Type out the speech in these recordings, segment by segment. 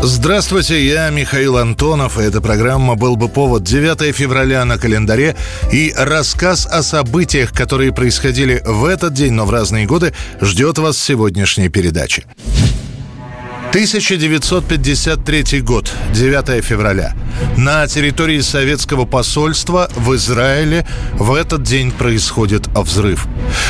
Здравствуйте, я Михаил Антонов, и эта программа «Был бы повод» 9 февраля на календаре и рассказ о событиях, которые происходили в этот день, но в разные годы, ждет вас в сегодняшней передаче. 1953 год, 9 февраля. На территории советского посольства в Израиле в этот день происходит взрыв.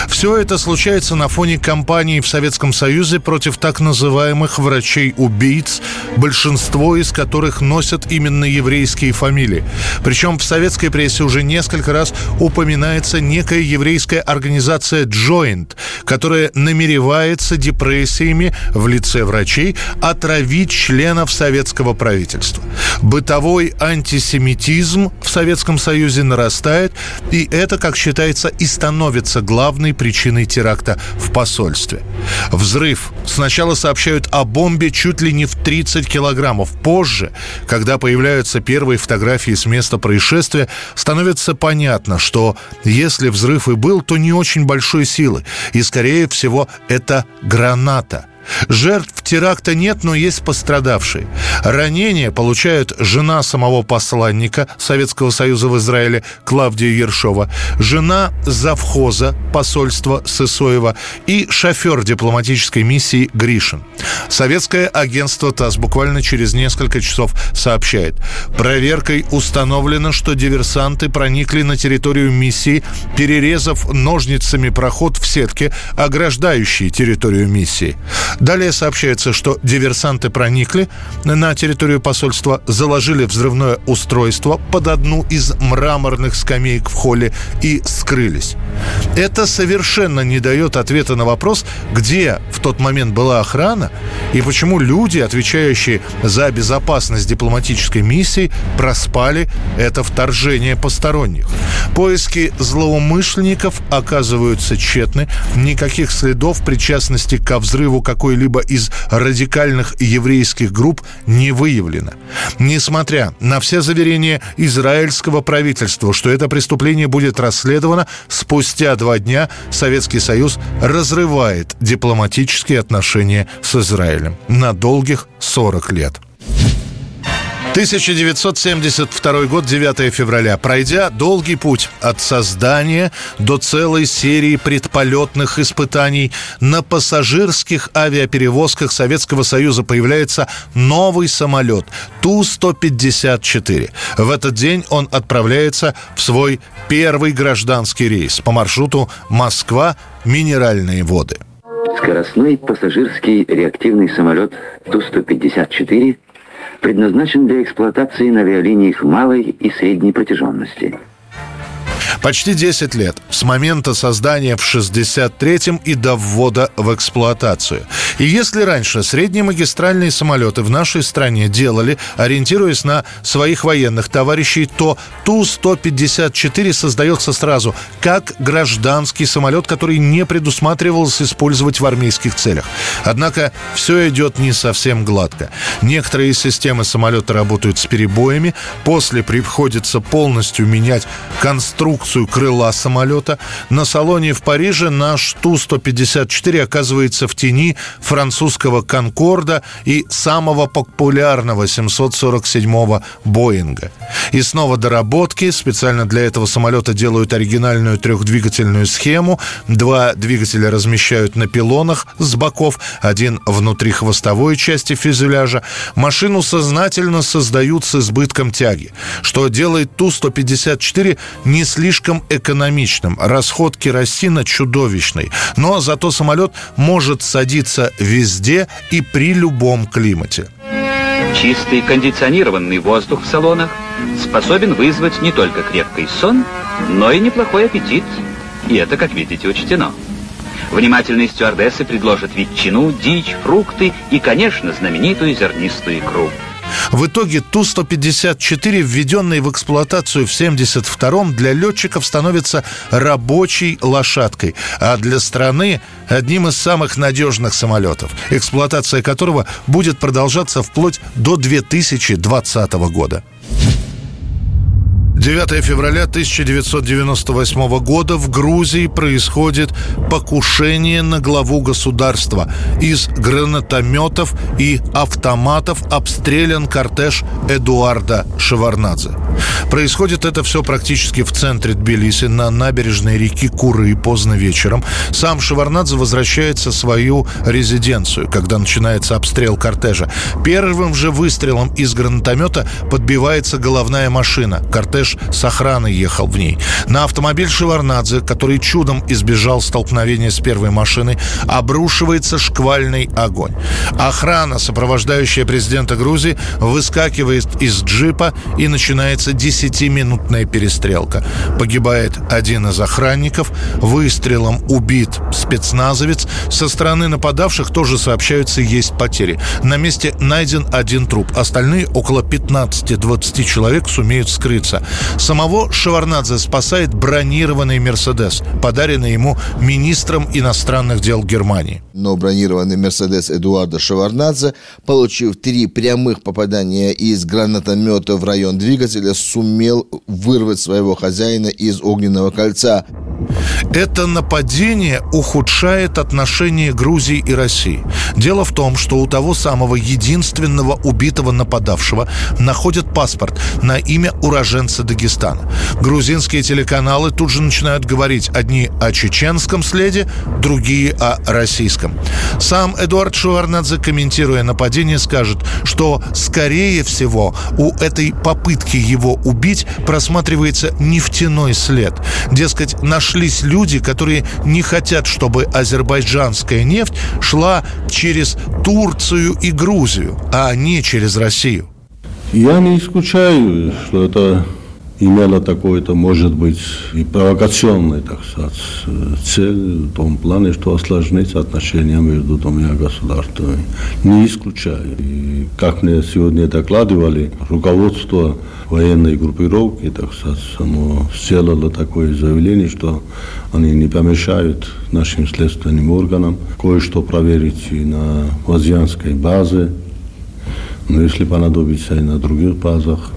Все это случается на фоне кампании в Советском Союзе против так называемых врачей-убийц, большинство из которых носят именно еврейские фамилии. Причем в советской прессе уже несколько раз упоминается некая еврейская организация Joint, которая намеревается депрессиями в лице врачей отравить членов советского правительства. Бытовой антисемитизм в Советском Союзе нарастает, и это, как считается, и становится главной причиной теракта в посольстве. Взрыв. Сначала сообщают о бомбе чуть ли не в 30 килограммов. Позже, когда появляются первые фотографии с места происшествия, становится понятно, что если взрыв и был, то не очень большой силы. И, скорее всего, это граната – Жертв теракта нет, но есть пострадавшие. Ранения получают жена самого посланника Советского Союза в Израиле Клавдия Ершова, жена завхоза посольства Сысоева и шофер дипломатической миссии Гришин. Советское агентство ТАСС буквально через несколько часов сообщает. Проверкой установлено, что диверсанты проникли на территорию миссии, перерезав ножницами проход в сетке, ограждающей территорию миссии. Далее сообщается, что диверсанты проникли на территорию посольства, заложили взрывное устройство под одну из мраморных скамеек в холле и скрылись. Это совершенно не дает ответа на вопрос, где в тот момент была охрана и почему люди, отвечающие за безопасность дипломатической миссии, проспали это вторжение посторонних. Поиски злоумышленников оказываются тщетны. Никаких следов причастности ко взрыву какой-либо из радикальных еврейских групп не выявлено. Несмотря на все заверения израильского правительства, что это преступление будет расследовано, спустя два дня Советский Союз разрывает дипломатические отношения с Израилем на долгих 40 лет. 1972 год, 9 февраля. Пройдя долгий путь от создания до целой серии предполетных испытаний, на пассажирских авиаперевозках Советского Союза появляется новый самолет Ту-154. В этот день он отправляется в свой первый гражданский рейс по маршруту Москва-Минеральные воды. Скоростной пассажирский реактивный самолет Ту-154 предназначен для эксплуатации на авиалиниях малой и средней протяженности. Почти 10 лет с момента создания в 63-м и до ввода в эксплуатацию. И если раньше средние магистральные самолеты в нашей стране делали, ориентируясь на своих военных товарищей, то Ту-154 создается сразу как гражданский самолет, который не предусматривался использовать в армейских целях. Однако все идет не совсем гладко. Некоторые системы самолета работают с перебоями, после приходится полностью менять конструкцию крыла самолета. На салоне в Париже наш Ту-154 оказывается в тени французского «Конкорда» и самого популярного 747-го «Боинга». И снова доработки. Специально для этого самолета делают оригинальную трехдвигательную схему. Два двигателя размещают на пилонах с боков, один внутри хвостовой части фюзеляжа. Машину сознательно создают с избытком тяги, что делает Ту-154 не слишком экономичным. Расход керосина чудовищный. Но зато самолет может садиться везде и при любом климате. Чистый кондиционированный воздух в салонах способен вызвать не только крепкий сон, но и неплохой аппетит. И это, как видите, учтено. Внимательные стюардессы предложат ветчину, дичь, фрукты и, конечно, знаменитую зернистую икру. В итоге Ту-154, введенный в эксплуатацию в 1972-м, для летчиков становится рабочей лошадкой, а для страны одним из самых надежных самолетов, эксплуатация которого будет продолжаться вплоть до 2020 года. 9 февраля 1998 года в Грузии происходит покушение на главу государства. Из гранатометов и автоматов обстрелян кортеж Эдуарда Шеварнадзе. Происходит это все практически в центре Тбилиси, на набережной реки Куры поздно вечером. Сам Шеварнадзе возвращается в свою резиденцию, когда начинается обстрел кортежа. Первым же выстрелом из гранатомета подбивается головная машина. Кортеж с охраной ехал в ней. На автомобиль Шеварнадзе, который чудом избежал столкновения с первой машиной, обрушивается шквальный огонь. Охрана, сопровождающая президента Грузии, выскакивает из джипа и начинается 10-минутная перестрелка. Погибает один из охранников, выстрелом убит спецназовец. Со стороны нападавших тоже сообщаются есть потери. На месте найден один труп. Остальные, около 15-20 человек, сумеют скрыться. Самого Шеварнадзе спасает бронированный «Мерседес», подаренный ему министром иностранных дел Германии. Но бронированный «Мерседес» Эдуарда Шеварнадзе, получив три прямых попадания из гранатомета в район двигателя, сумел вырвать своего хозяина из огненного кольца. Это нападение ухудшает отношения Грузии и России. Дело в том, что у того самого единственного убитого нападавшего находят паспорт на имя уроженца Дагестана. Грузинские телеканалы тут же начинают говорить одни о чеченском следе, другие о российском. Сам Эдуард Шеварнадзе, комментируя нападение, скажет, что, скорее всего, у этой попытки его убить просматривается нефтяной след. Дескать, нашлись люди, которые не хотят, чтобы азербайджанская нефть шла через Турцию и Грузию, а не через Россию. Я не исключаю, что это имела такой-то, может быть, и провокационный, так сказать, цель в том плане, что осложнить отношения между двумя государствами. Не исключаю. И как мне сегодня докладывали, руководство военной группировки, так сказать, оно сделало такое заявление, что они не помешают нашим следственным органам кое-что проверить и на Возьянской базе, но если понадобится и на других базах.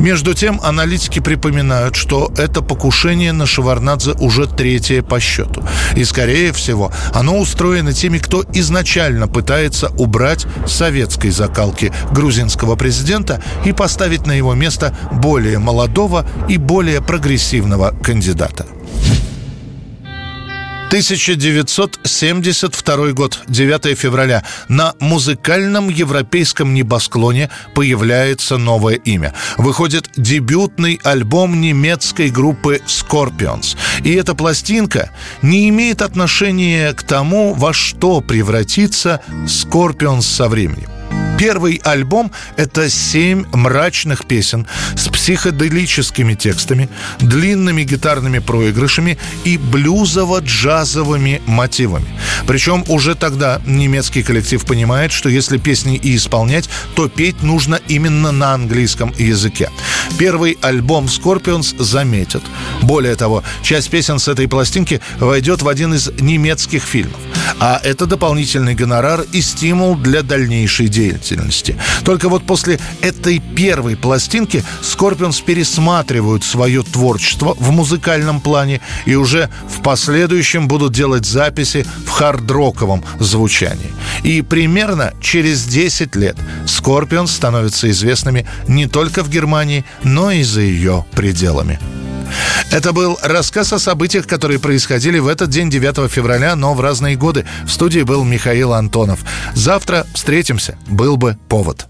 Между тем, аналитики припоминают, что это покушение на Шеварнадзе уже третье по счету. И, скорее всего, оно устроено теми, кто изначально пытается убрать советской закалки грузинского президента и поставить на его место более молодого и более прогрессивного кандидата. 1972 год, 9 февраля. На музыкальном европейском небосклоне появляется новое имя. Выходит дебютный альбом немецкой группы Scorpions. И эта пластинка не имеет отношения к тому, во что превратится Scorpions со временем. Первый альбом — это семь мрачных песен с психоделическими текстами, длинными гитарными проигрышами и блюзово-джазовыми мотивами. Причем уже тогда немецкий коллектив понимает, что если песни и исполнять, то петь нужно именно на английском языке. Первый альбом Scorpions заметят. Более того, часть песен с этой пластинки войдет в один из немецких фильмов. А это дополнительный гонорар и стимул для дальнейшей деятельности. Только вот после этой первой пластинки Скорпионс пересматривают свое творчество в музыкальном плане и уже в последующем будут делать записи в хард-роковом звучании. И примерно через 10 лет Скорпионс становятся известными не только в Германии, но и за ее пределами. Это был рассказ о событиях, которые происходили в этот день, 9 февраля, но в разные годы. В студии был Михаил Антонов. Завтра встретимся. Был бы повод.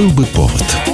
Был бы повод.